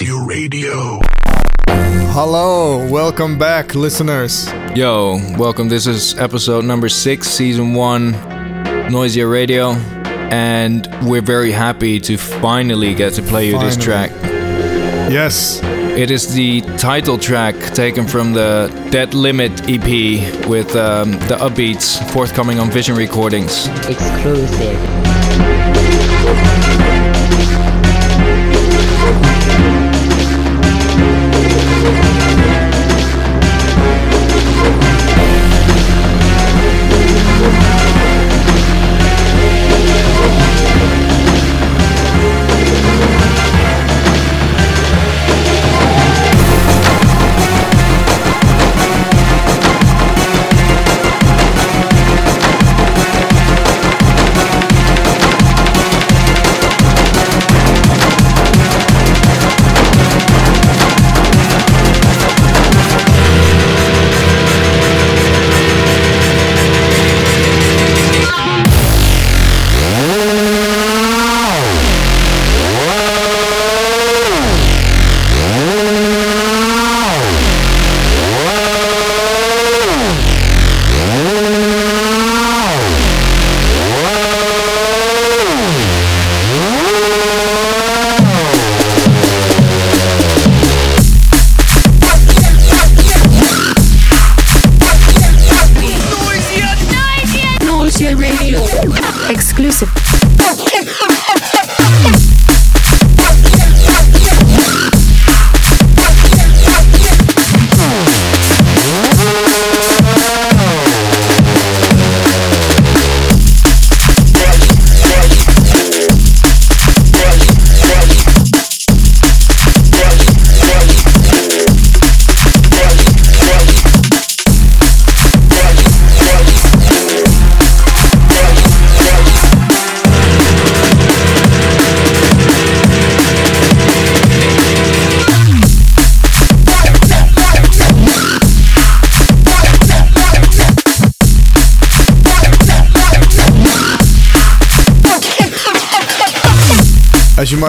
Radio. Noisia Radio. Hello, welcome back, listeners. Yo, welcome. This is episode number six, season one, Noisia Radio, and we're very happy to finally get to play you this track. Yes, It is the title track taken from the Dead Limit EP with um, the upbeats forthcoming on Vision Recordings. exclusive. Exclusive.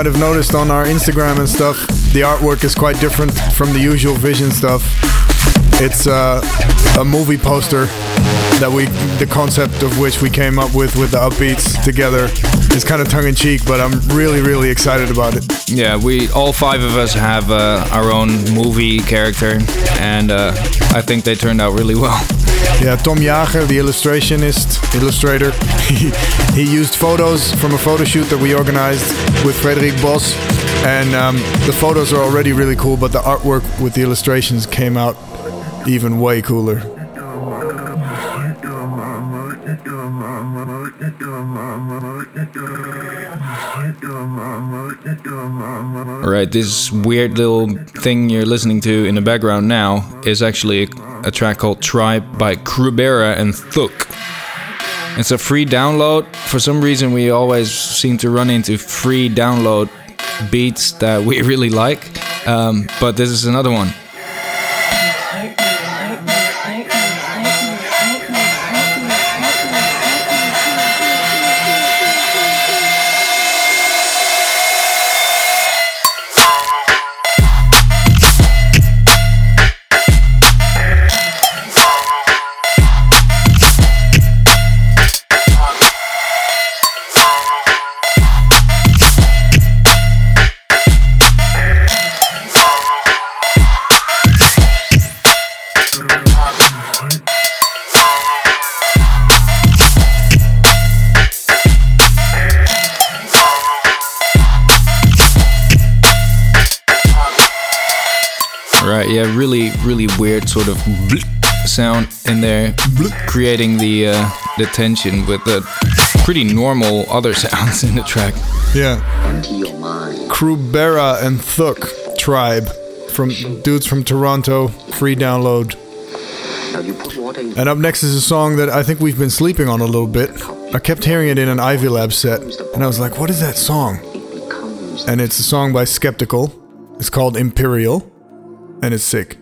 Might have noticed on our Instagram and stuff, the artwork is quite different from the usual Vision stuff. It's uh, a movie poster that we, the concept of which we came up with with the upbeats together. It's kind of tongue in cheek, but I'm really, really excited about it. Yeah, we all five of us have uh, our own movie character, and uh, I think they turned out really well. Yeah, Tom Jager, the illustrationist, illustrator, he, used photos from a photo shoot that we organized with Frederic Boss, And um, the photos are already really cool, but the artwork with the illustrations came out even way cooler. All right, this weird little thing you're listening to in the background now is actually a, a track called Tribe by Krubera and Thuk. It's a free download. For some reason, we always seem to run into free download beats that we really like, um, but this is another one. Sort of sound in there, creating the uh, the tension with the pretty normal other sounds in the track. Yeah. Krubera and Thuk Tribe from dudes from Toronto, free download. And up next is a song that I think we've been sleeping on a little bit. I kept hearing it in an Ivy Lab set, and I was like, what is that song? and it's a song by Skeptical. It's called Imperial, and it's sick.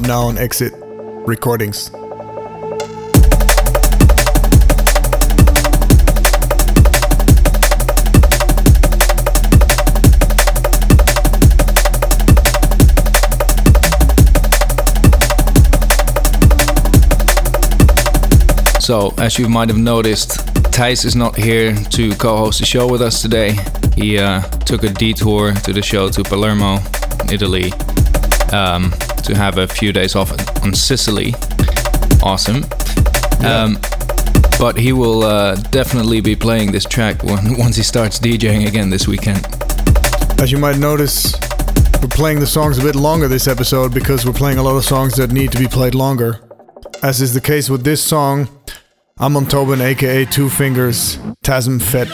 Out now on Exit Recordings. So, as you might have noticed, Thijs is not here to co host the show with us today. He uh, took a detour to the show to Palermo, Italy, um, to have a few days off on Sicily. Awesome. Yeah. Um, but he will uh, definitely be playing this track when, once he starts DJing again this weekend. As you might notice, we're playing the songs a bit longer this episode because we're playing a lot of songs that need to be played longer. As is the case with this song, Amon Tobin, aka Two Fingers, Tasm Fet.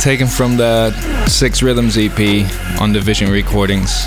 Taken from the Six Rhythms EP on Division Recordings.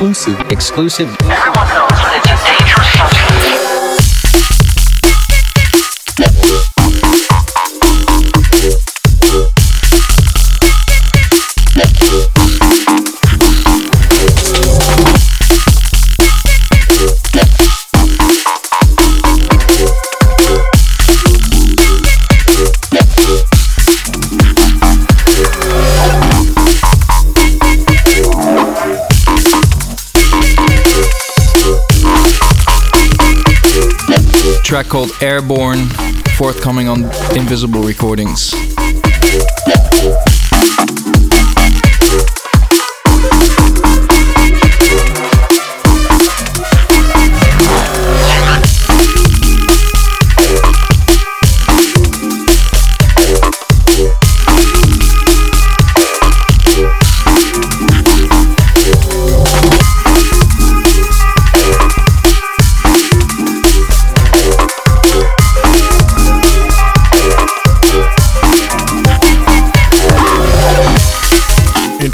Exclusive. Exclusive. Everyone Track called Airborne, forthcoming on Invisible Recordings.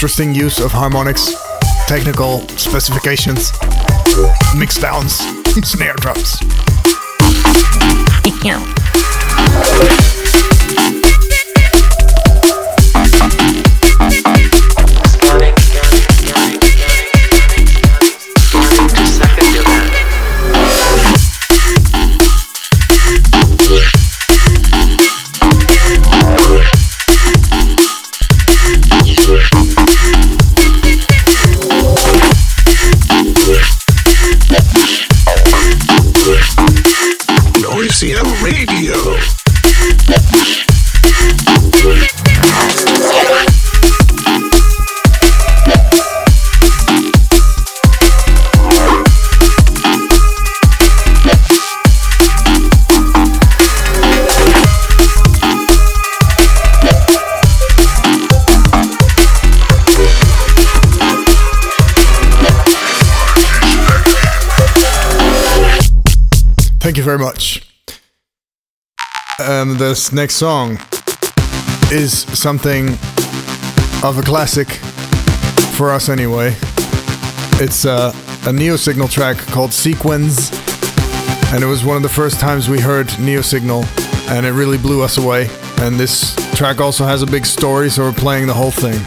Interesting use of harmonics, technical specifications, mix downs, snare drums. This next song is something of a classic for us anyway. It's uh, a Neosignal track called Sequence, and it was one of the first times we heard Neosignal, and it really blew us away. And this track also has a big story, so we're playing the whole thing.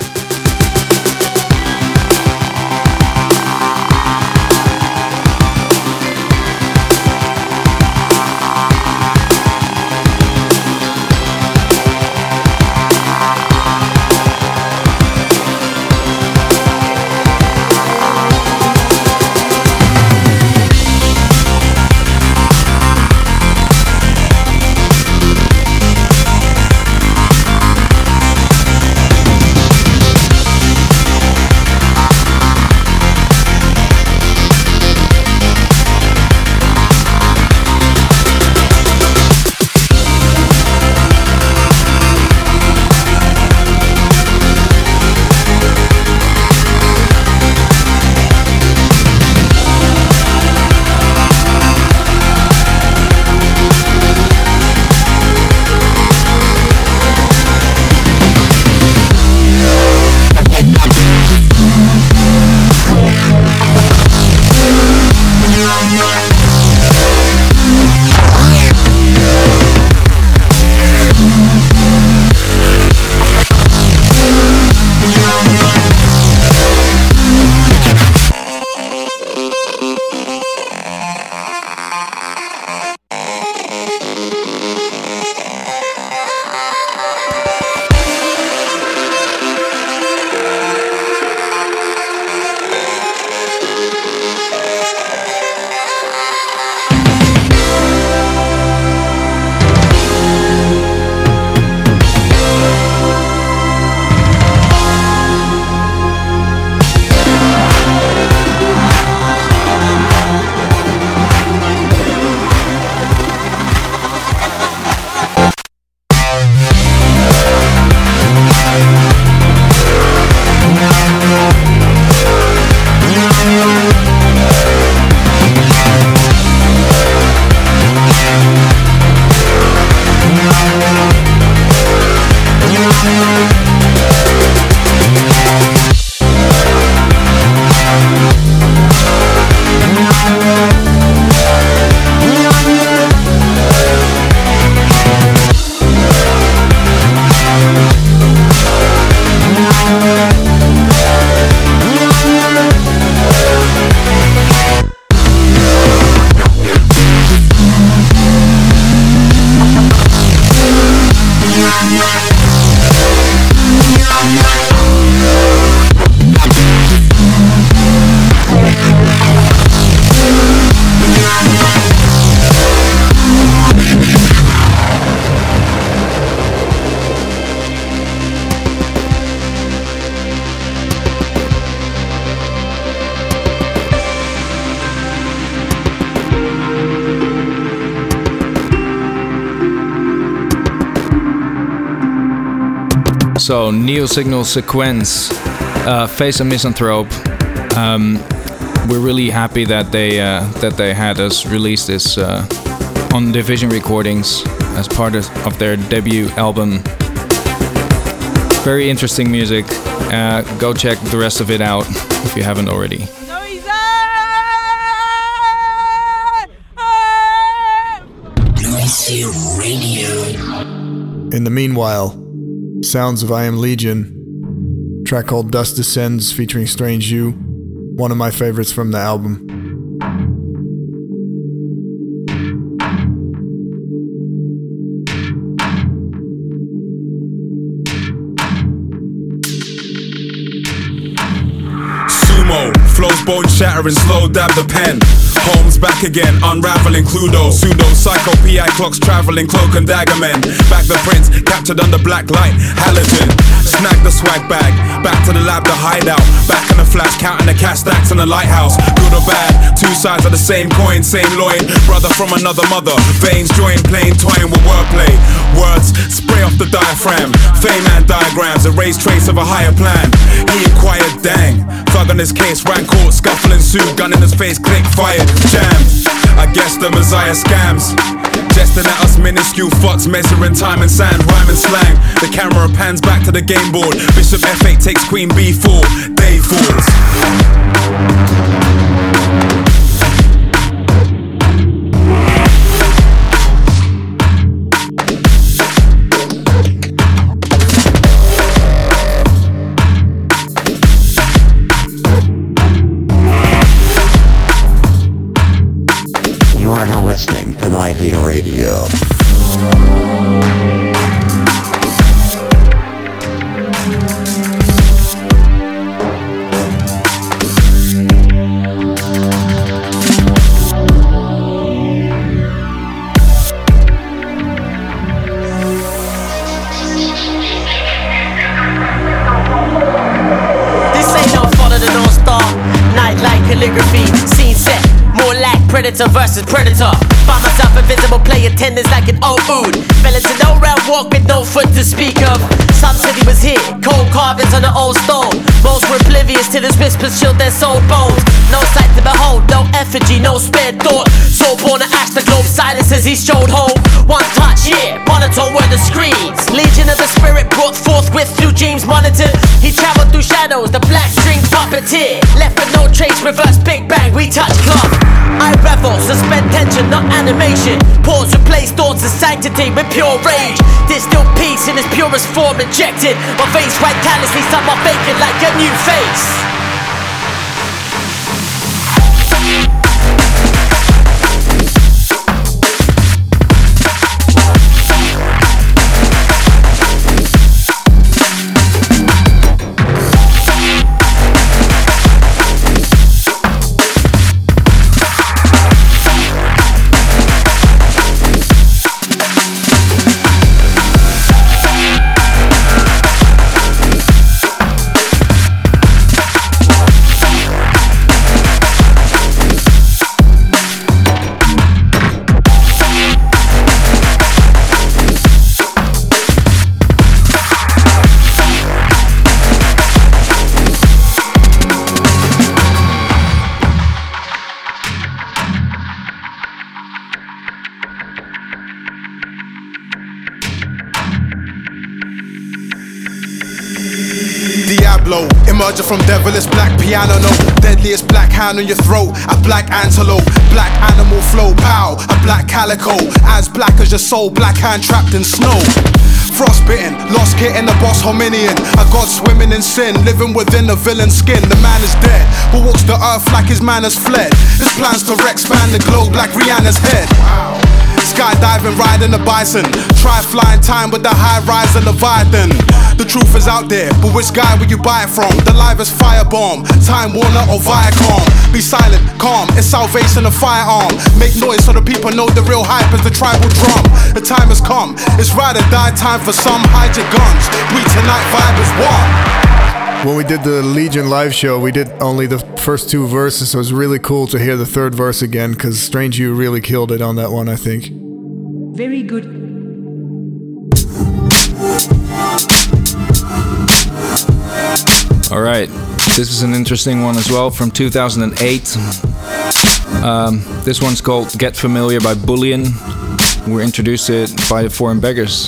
So Neosignal Sequence, uh, Face a Misanthrope. Um, we're really happy that they uh, that they had us release this uh, on Division Recordings as part of, of their debut album. Very interesting music. Uh, go check the rest of it out if you haven't already. In the meanwhile, sounds of I Am Legion, track called Dust Descends featuring Strange U, one of my favorites from the album. Shattering, slow dab the pen. Holmes back again, unraveling Cluedo, pseudo, psycho, PI clocks traveling, cloak and dagger men. Back the prince, captured under black light, halogen. Snag the swag bag, back to the lab, the hideout. Back in the flash, counting the cash stacks in the lighthouse. Good or bad, two sides of the same coin, same loin. Brother from another mother, veins join, plain toying with wordplay. Words spray off the diaphragm, fame and diagrams, erase trace of a higher plan. His case, ran court, scuffling suit, gun in his face, click, fired, jam. I guess the Messiah scams. Jesting at us minuscule fucks, measuring time and sand, rhyming slang. The camera pans back to the game board. Bishop F8 takes Queen B4. Day falls. Versus predator. Find myself invisible, play attendance like an old ood. Fell into no round walk with no foot to speak of. Some he was here, cold carvings on the old stone. Most were oblivious till his whispers chilled their soul bones. No sight to behold, no effigy, no spare thought. So born to ash the globe silences he showed home. One touch, yeah, monotone were the screens. Legion of the spirit brought forth with through dreams monitored. The black string puppeteer. Left with no trace, reverse big bang, we touch clock. I revel, suspend tension, not animation. Pause, replace thoughts of sanctity with pure rage. Distill peace in its purest form, ejected. My face right callously, some are vacant like a new face. Hand on your throat, a black antelope, black animal flow, pow, a black calico, as black as your soul, black hand trapped in snow. Frostbitten, lost kit in the boss hominian. A god swimming in sin, living within a villain's skin. The man is dead, who walks the earth like his man has fled. His plans to wreck span the globe like Rihanna's head. Skydiving, riding a bison. Try flying time with the high rise and Leviathan. The truth is out there, but which guy will you buy it from? The live is firebomb, Time Warner or Viacom. Be silent, calm, it's salvation a firearm. Make noise so the people know the real hype is the tribal drum. The time has come, it's ride or die time for some. Hide your guns, we tonight vibe is one. When we did the Legion live show, we did only the first two verses, so it was really cool to hear the third verse again because Strange U really killed it on that one, I think. Very good. All right, this is an interesting one as well from 2008. Um, this one's called Get Familiar by Bullion. We're introduced it by the Foreign Beggars.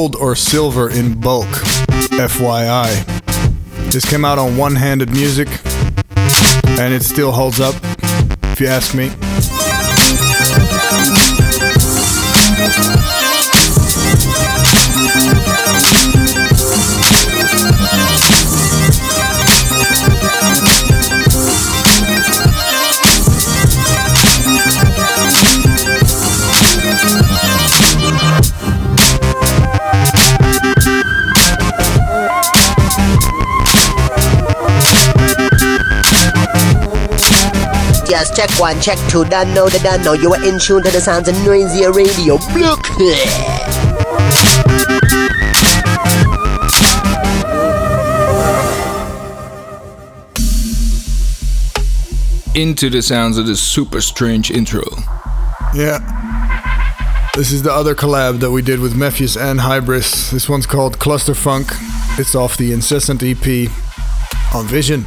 Gold or silver in bulk. FYI. This came out on One Handed Music, and it still holds up, if you ask me. Yes, check one, check two, done know the done know. You are in tune to the sounds of Noisia radio. Look. Into the sounds of this super strange intro. Yeah. This is the other collab that we did with Mefjus and Hybris. This one's called Cluster Funk. It's off the Incessant EP on Vision.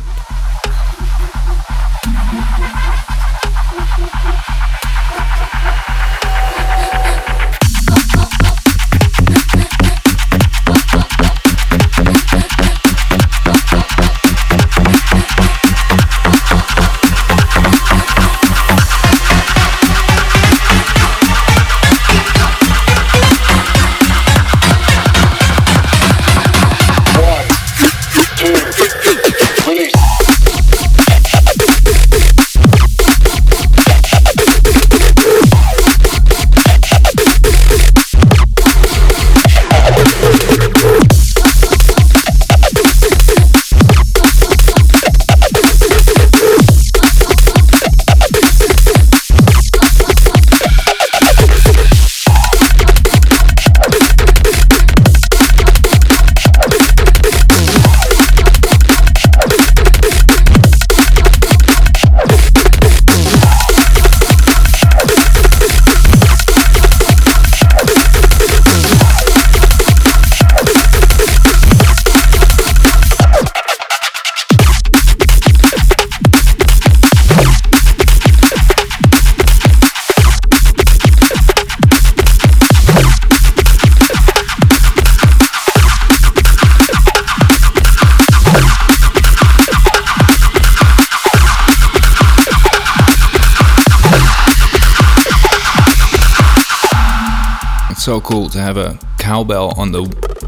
So cool to have a cowbell on the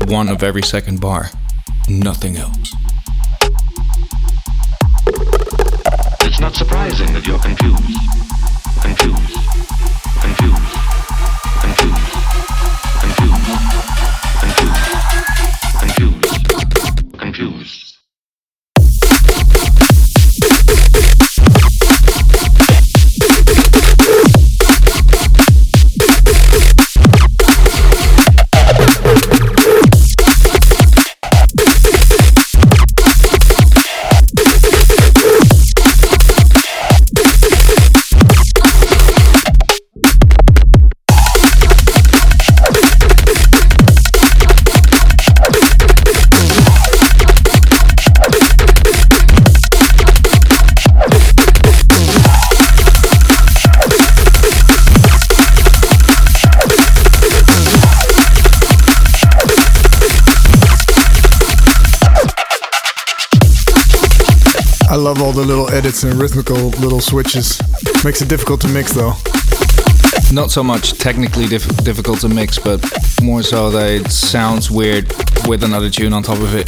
one of every second bar. Nothing else. It's not surprising that you're confused. Confused. Confused. Confused. Love all the little edits and rhythmical little switches. Makes it difficult to mix though. Not so much technically diff- difficult to mix, but more so that it sounds weird with another tune on top of it.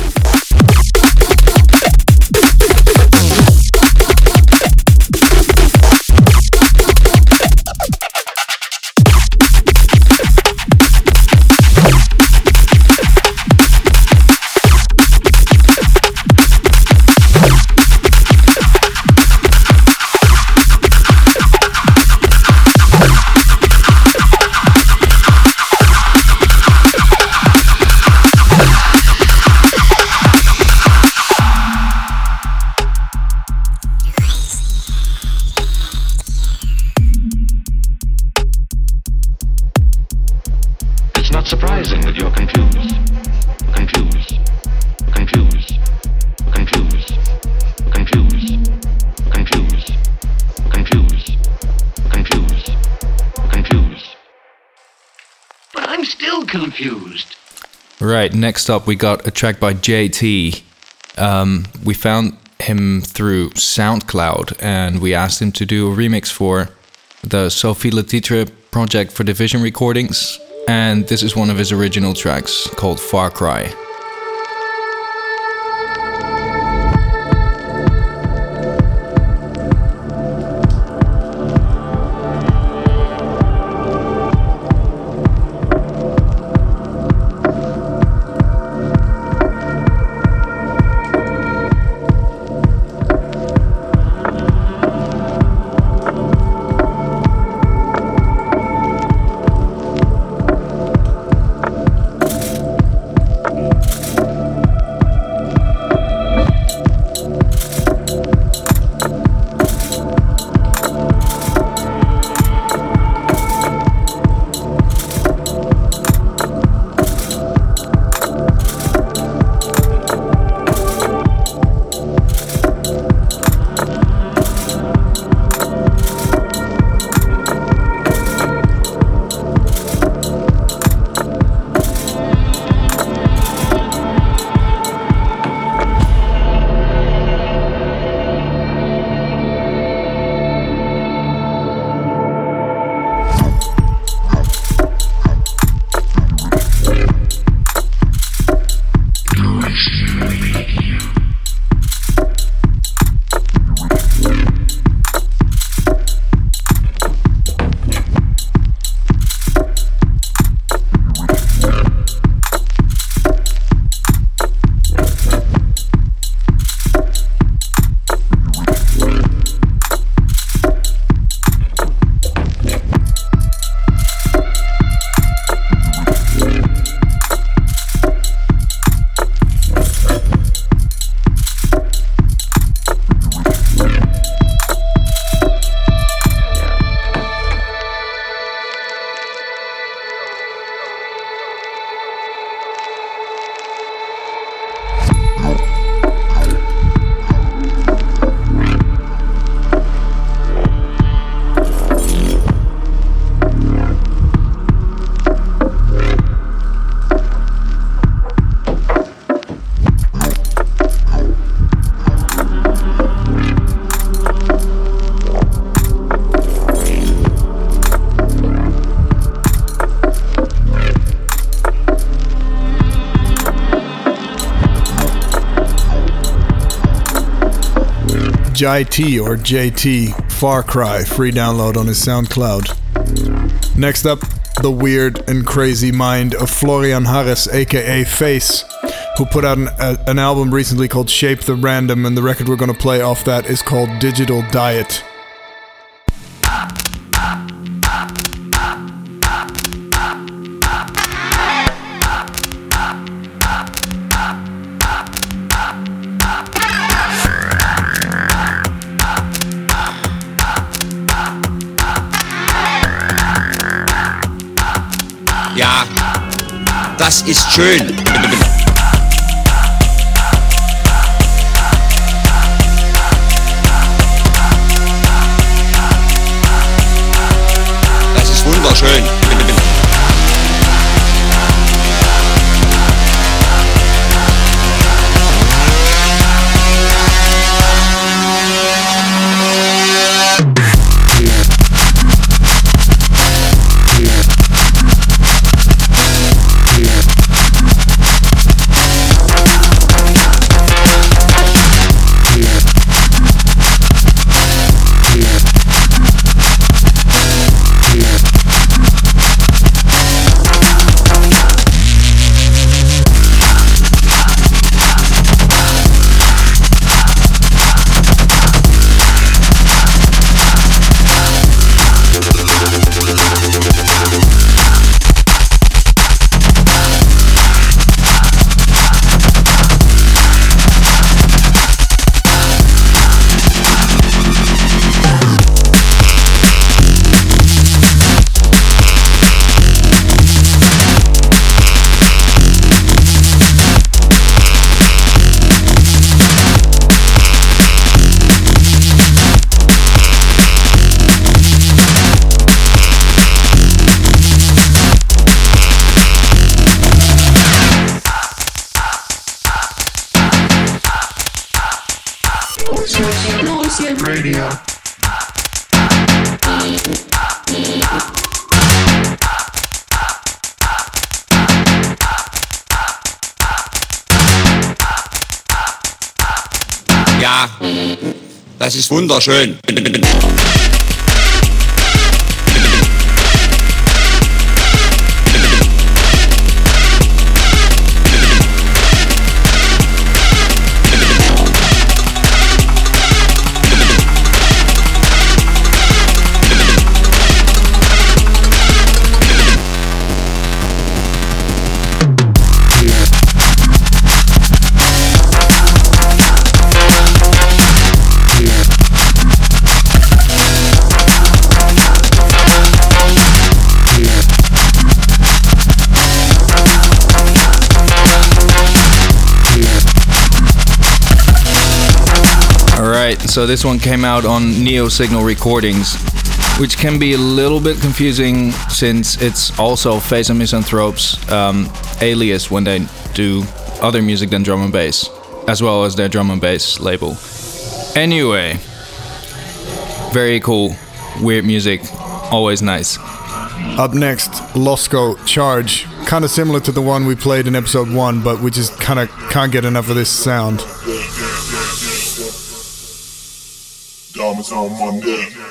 Right, next up we got a track by JT. Um, we found him through SoundCloud and we asked him to do a remix for the Sophie Letitre project for Division Recordings. And this is one of his original tracks called Far Cry. JT or JT Far Cry free download on his SoundCloud. Next up, the weird and crazy mind of Florian Harres, aka Phace, who put out an, a, an album recently called Shape the Random, and the record we're going to play off that is called Digital Diet. Das ist schön. Ja, das ist wunderschön. So this one came out on Neosignal Recordings, which can be a little bit confusing since it's also Phace and Misanthrop's um, alias when they do other music than drum and bass, as well as their drum and bass label. Anyway, very cool, weird music, always nice. Up next, Losco Charge. Kind of similar to the one we played in episode 1, but we just kind of can't get enough of this sound. Diamonds on Monday. Hello,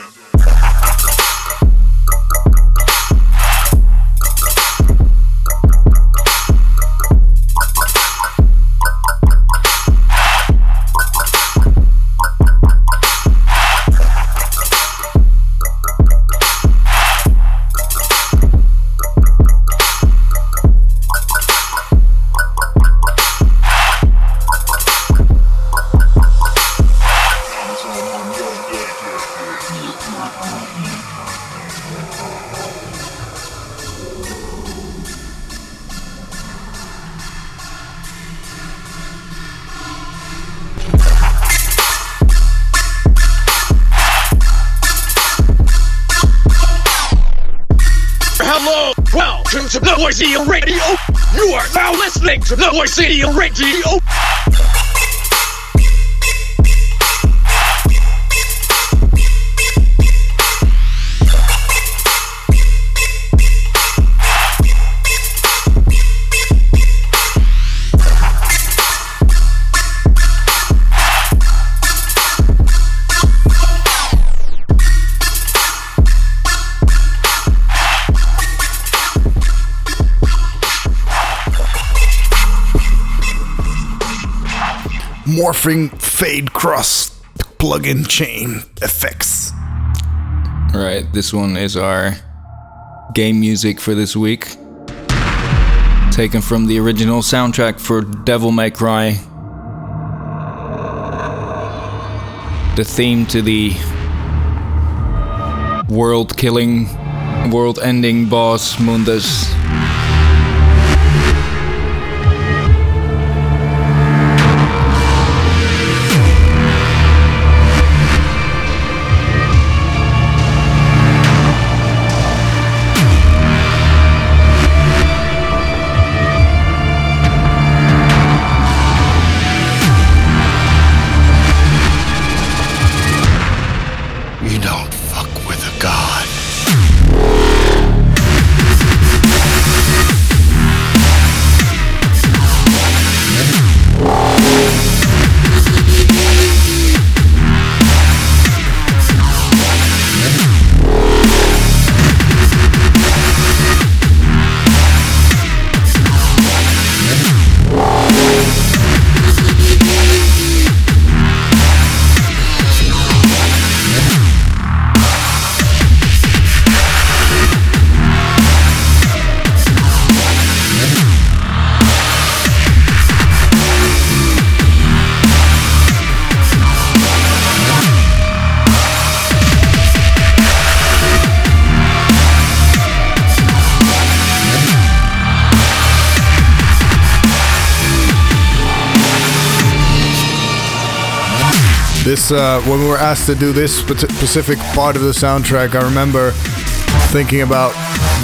Radio. You are now listening to the Noisia Radio. Fade Cross plug-in chain effects. Alright, this one is our game music for this week. Taken from the original soundtrack for Devil May Cry. The theme to the world killing, world ending boss Mundus. Uh, when we were asked to do this specific part of the soundtrack, I remember thinking about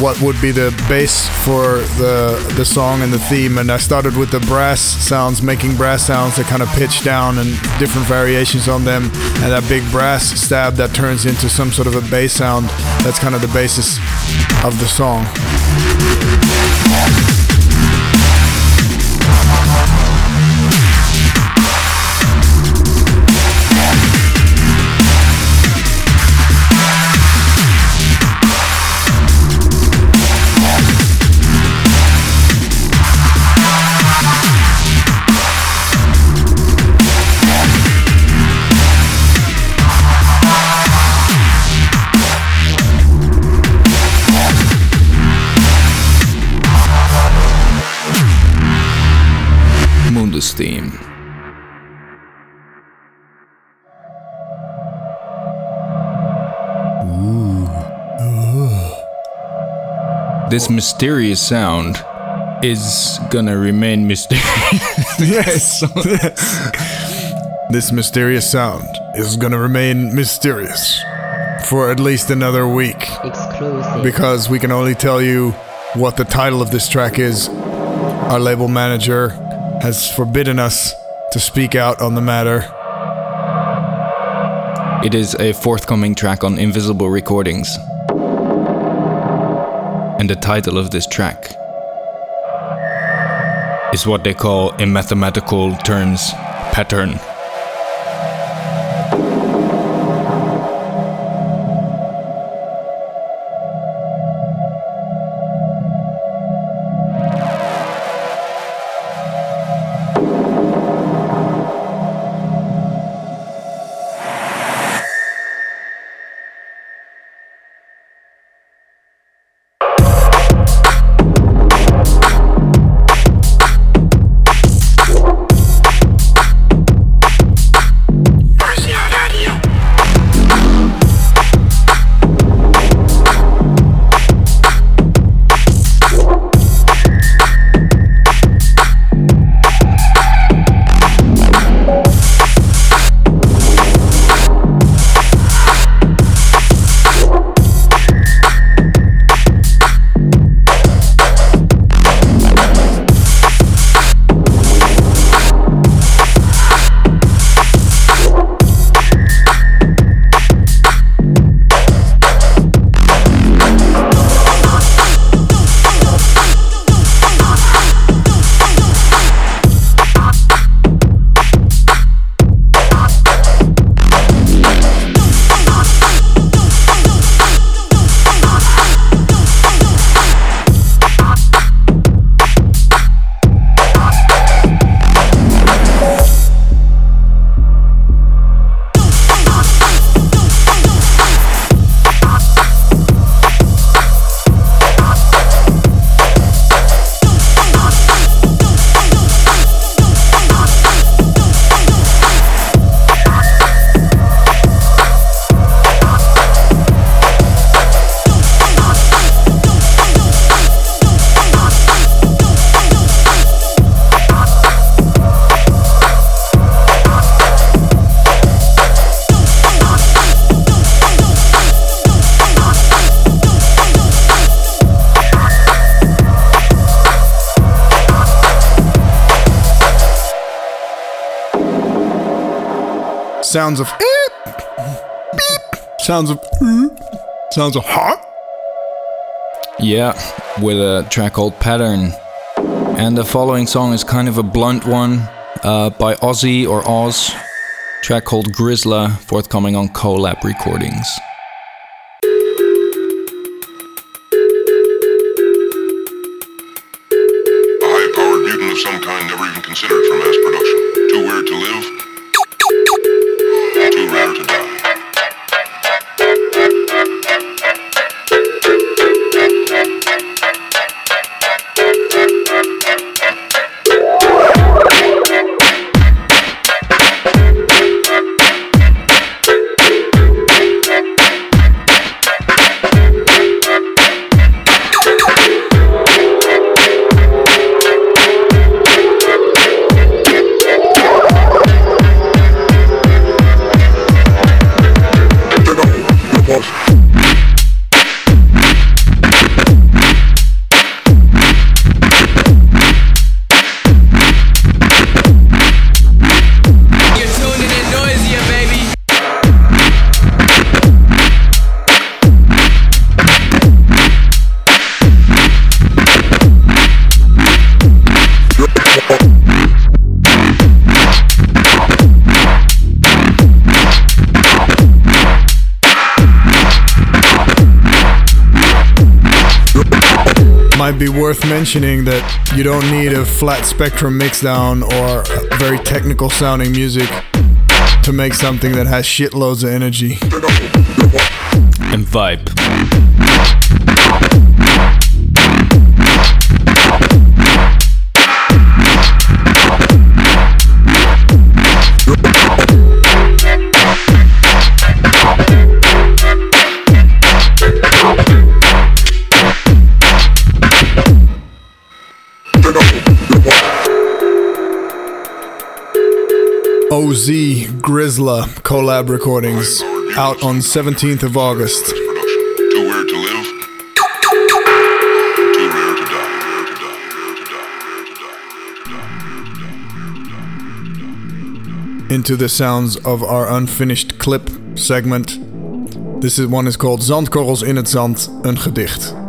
what would be the bass for the the song and the theme. And I started with the brass sounds, making brass sounds that kind of pitch down and different variations on them, and that big brass stab that turns into some sort of a bass sound. That's kind of the basis of the song. Mundus theme. This mysterious sound is gonna remain mysterious. yes. this mysterious sound is gonna remain mysterious for at least another week. Exclusive. Because we can only tell you what the title of this track is. Our label manager has forbidden us to speak out on the matter. It is a forthcoming track on Invisible Recordings. And the title of this track is what they call, in mathematical terms, pattern. Sounds of sounds of hot. Yeah, with a track called Pattern. And the following song is kind of a blunt one uh, by Ozzy or Oz. Track called Grizzla, forthcoming on Collab Recordings. Mentioning that you don't need a flat spectrum mixdown or very technical sounding music to make something that has shitloads of energy. And vibe. OZ Grizzla collab recordings out on 17th of August. Into the sounds of our unfinished clip segment. This is one is called Zandkorrels in het zand, een gedicht.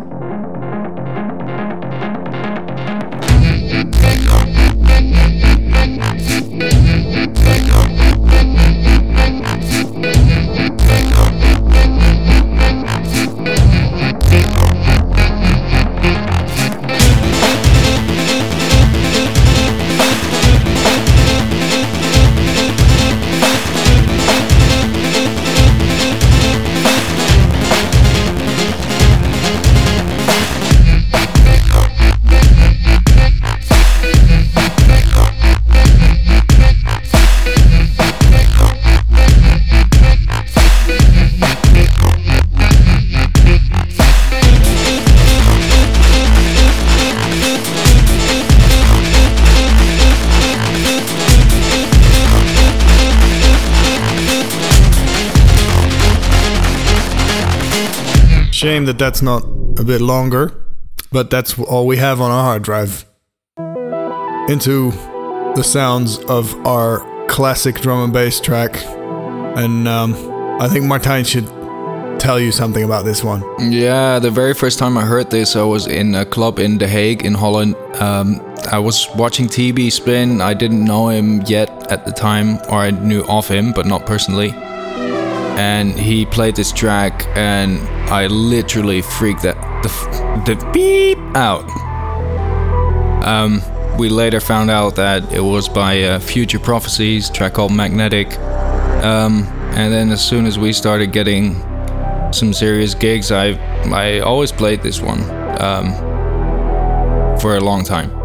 That's not a bit longer, but that's all we have on our hard drive. Into the sounds of our classic drum and bass track, and um, I think Martijn should tell you something about this one. Yeah, the very first time I heard this, I was in a club in The Hague in Holland. Um, I was watching TeeBee spin. I didn't know him yet at the time, or I knew of him, but not personally. And he played this track, and I literally freaked that the the beep out. Um, we later found out that it was by uh, Future Prophecies, track called Magnetic. Um, and then as soon as we started getting some serious gigs, I I always played this one um, for a long time.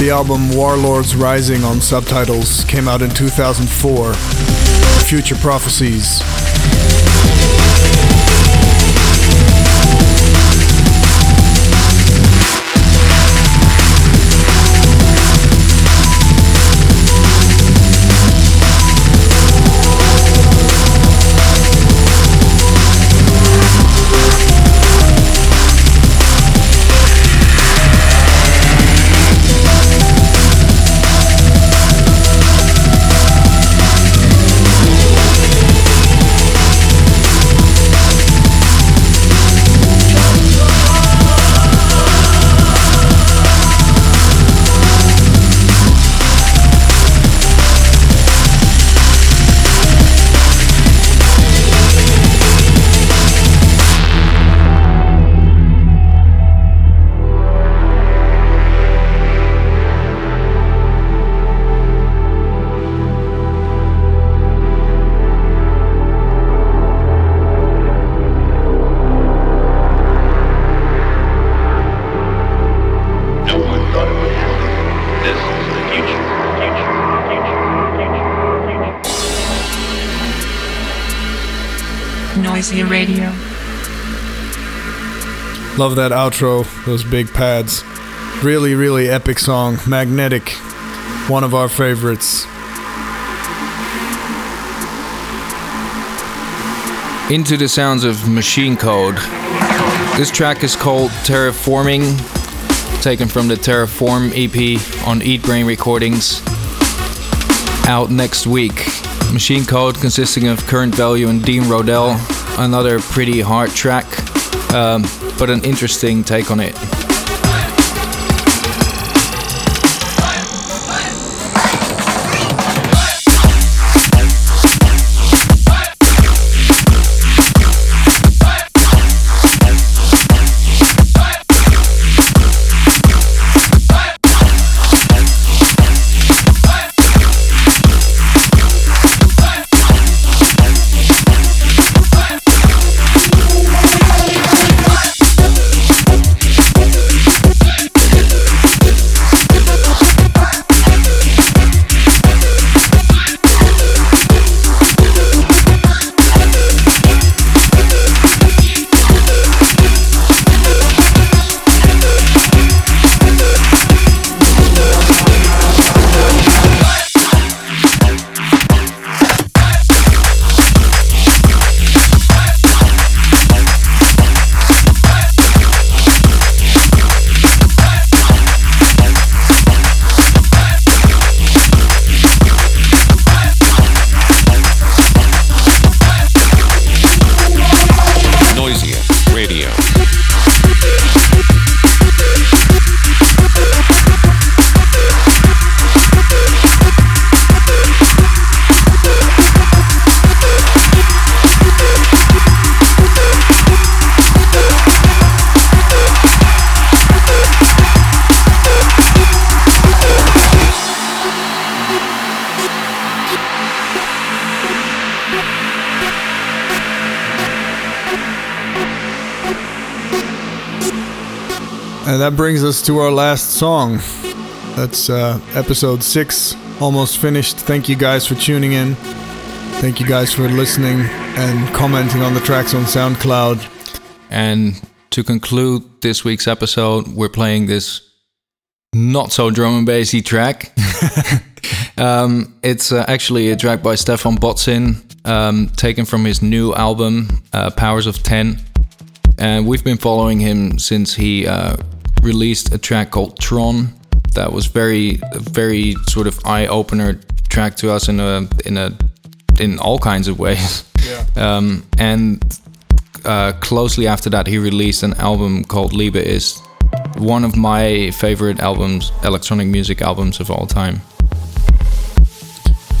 The album Warlords Rising on subtitles, came out in 2004. Future Prophecies. Love that outro, those big pads. Really, really epic song. Magnetic. One of our favorites. Into the sounds of machine code. This track is called Terraforming, taken from the Terraform EP on Eatbrain Recordings. Out next week. Machine Code consisting of Current Value and Dean Rodell. Another pretty hard track, um, but an interesting take on it. And that brings us to our last song. That's uh, episode six, almost finished. Thank you guys for tuning in. Thank you guys for listening and commenting on the tracks on SoundCloud. And to conclude this week's episode, we're playing this not so drum and bassy track. um, it's uh, actually a track by Stephan Bodzin, um, taken from his new album, uh, Powers of Ten. And we've been following him since he uh, released a track called Tron. That was very, very sort of eye opener track to us in a in a in all kinds of ways. Yeah. Um, and uh, closely after that, he released an album called Liebe is one of my favorite albums, electronic music albums of all time.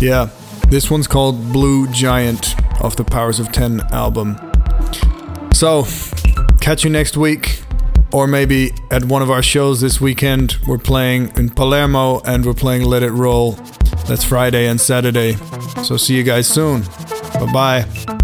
Yeah, this one's called Blue Giant off the Powers of Ten album. So, catch you next week, or maybe at one of our shows this weekend. We're playing in Palermo and we're playing Let It Roll. That's Friday and Saturday. So, see you guys soon. Bye bye.